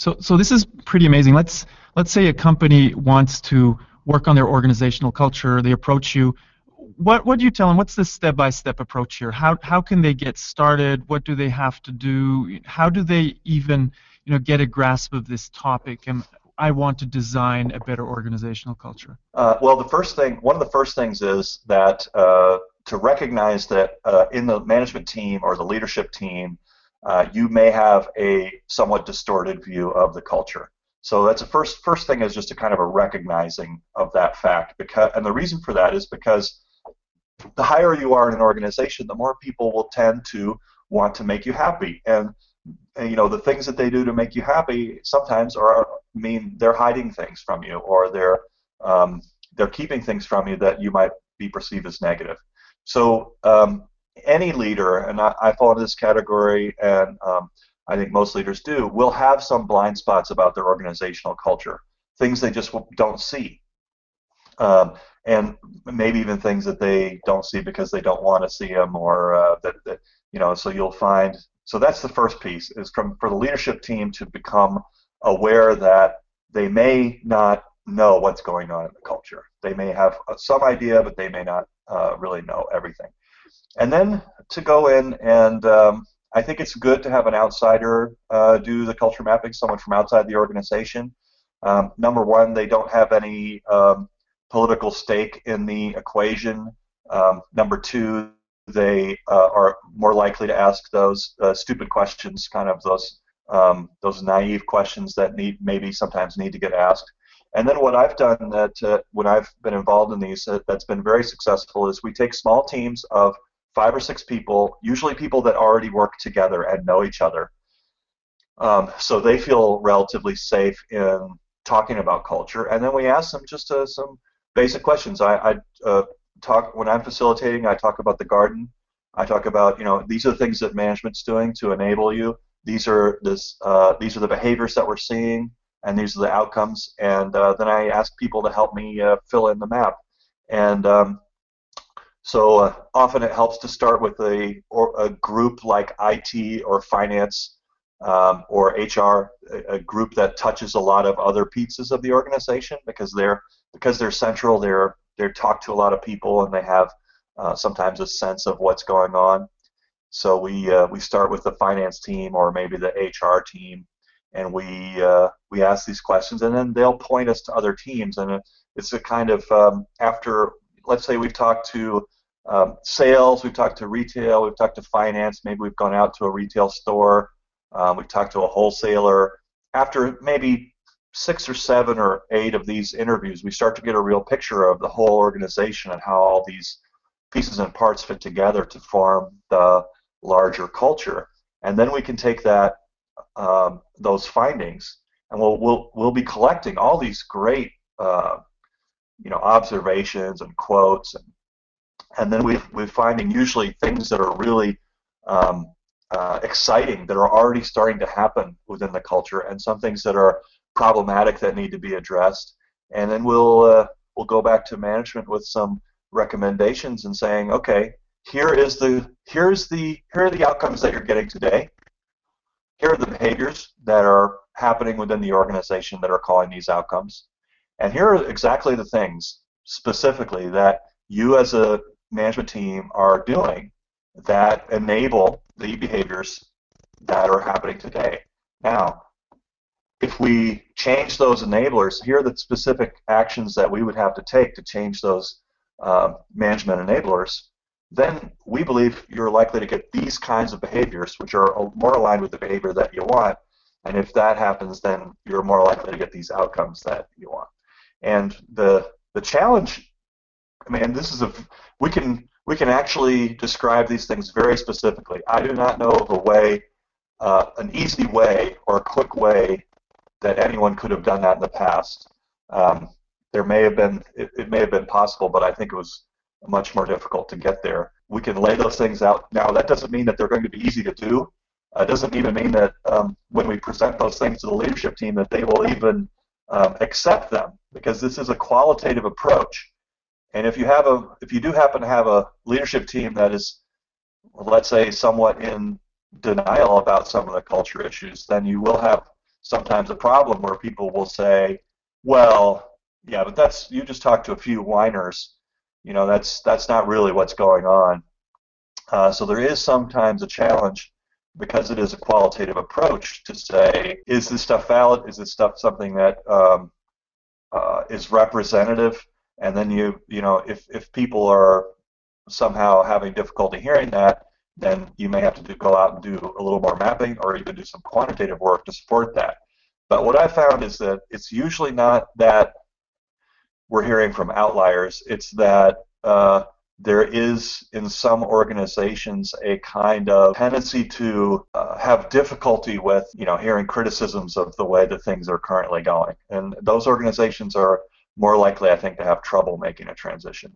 So, so this is pretty amazing. Let's let's say a company wants to work on their organizational culture. They approach you. What what do you tell them? What's the step-by-step approach here? How how can they get started? What do they have to do? How do they even you know get a grasp of this topic? And I want to design a better organizational culture. Uh, well, the first thing, one of the first things is that uh, to recognize that uh, in the management team or the leadership team, uh, you may have a somewhat distorted view of the culture. So that's the first first thing is just a kind of a recognizing of that fact. Because and the reason for that is because the higher you are in an organization, the more people will tend to want to make you happy. And, and you know the things that they do to make you happy sometimes are mean they're hiding things from you or they're um, they're keeping things from you that you might be perceived as negative. So um, any leader, and I, I, fall into this category, and um, I think most leaders do, will have some blind spots about their organizational culture, things they just don't see, um, and maybe even things that they don't see because they don't want to see them, or uh, that, that you know. So you'll find. So that's the first piece is from for the leadership team to become aware that they may not know what's going on in the culture. They may have some idea, but they may not uh, really know everything. And then to go in and um, I think it's good to have an outsider uh, do the culture mapping, someone from outside the organization. Um, number one, they don't have any um, political stake in the equation. Um, number two, they uh, are more likely to ask those uh, stupid questions, kind of those um, those naive questions that need maybe sometimes need to get asked. And then what I've done that uh, when I've been involved in these uh, that's been very successful is we take small teams of five or six people, usually people that already work together and know each other. Um, so they feel relatively safe in talking about culture. And then we ask them just uh, some basic questions. I, I uh, talk when I'm facilitating. I talk about the garden. I talk about you know these are the things that management's doing to enable you. These are this uh, these are the behaviors that we're seeing, and these are the outcomes. And uh, then I ask people to help me uh, fill in the map. And um, so uh, often it helps to start with a or a group like IT or finance um, or HR, a, a, group that touches a lot of other pieces of the organization because they're because they're central. They're they talk to a lot of people and they have uh, sometimes a sense of what's going on. So we uh, we start with the finance team or maybe the HR team, and we uh, we ask these questions, and then they'll point us to other teams, and it's a kind of um, after let's say we've talked to um, sales, we've talked to retail, we've talked to finance, maybe we've gone out to a retail store, um, we've talked to a wholesaler. After maybe six or seven or eight of these interviews, we start to get a real picture of the whole organization and how all these pieces and parts fit together to form the larger culture. And then we can take that um, those findings and we'll, we'll, we'll be collecting all these great uh, you know observations and quotes. And and then we, we're finding usually things that are really um, uh, exciting that are already starting to happen within the culture and some things that are problematic that need to be addressed. And then we'll uh, we'll go back to management with some recommendations and saying okay here is the here's the here are the outcomes that you're getting today. Here are the behaviors that are happening within the organization that are calling these outcomes and here are exactly the things specifically that you as a management team are doing that enable the behaviors that are happening today. Now, if we change those enablers, here are the specific actions that we would have to take to change those uh, management enablers, then we believe you're likely to get these kinds of behaviors, which are more aligned with the behavior that you want. And if that happens, then you're more likely to get these outcomes that you want. And the the challenge, I mean, this is a we can we can actually describe these things very specifically. I do not know of a way, uh, an easy way or a quick way that anyone could have done that in the past. Um, there may have been it, it may have been possible, but I think it was much more difficult to get there. We can lay those things out now. That doesn't mean that they're going to be easy to do. It uh, doesn't even mean that um, when we present those things to the leadership team that they will even um, accept them because this is a qualitative approach. And if you have a, if you do happen to have a leadership team that is, let's say, somewhat in denial about some of the culture issues, then you will have sometimes a problem where people will say, well, yeah, but that's you just talked to a few whiners. You know, that's that's not really what's going on. Uh, so there is sometimes a challenge because it is a qualitative approach to say, is this stuff valid? Is this stuff something that um, uh, is representative? And then you, you know, if, if people are somehow having difficulty hearing that, then you may have to do, go out and do a little more mapping or even do some quantitative work to support that. But what I found is that it's usually not that we're hearing from outliers, it's that uh, there is in some organizations a kind of tendency to uh, have difficulty with you know hearing criticisms of the way that things are currently going. And those organizations are more likely i think to have trouble making a transition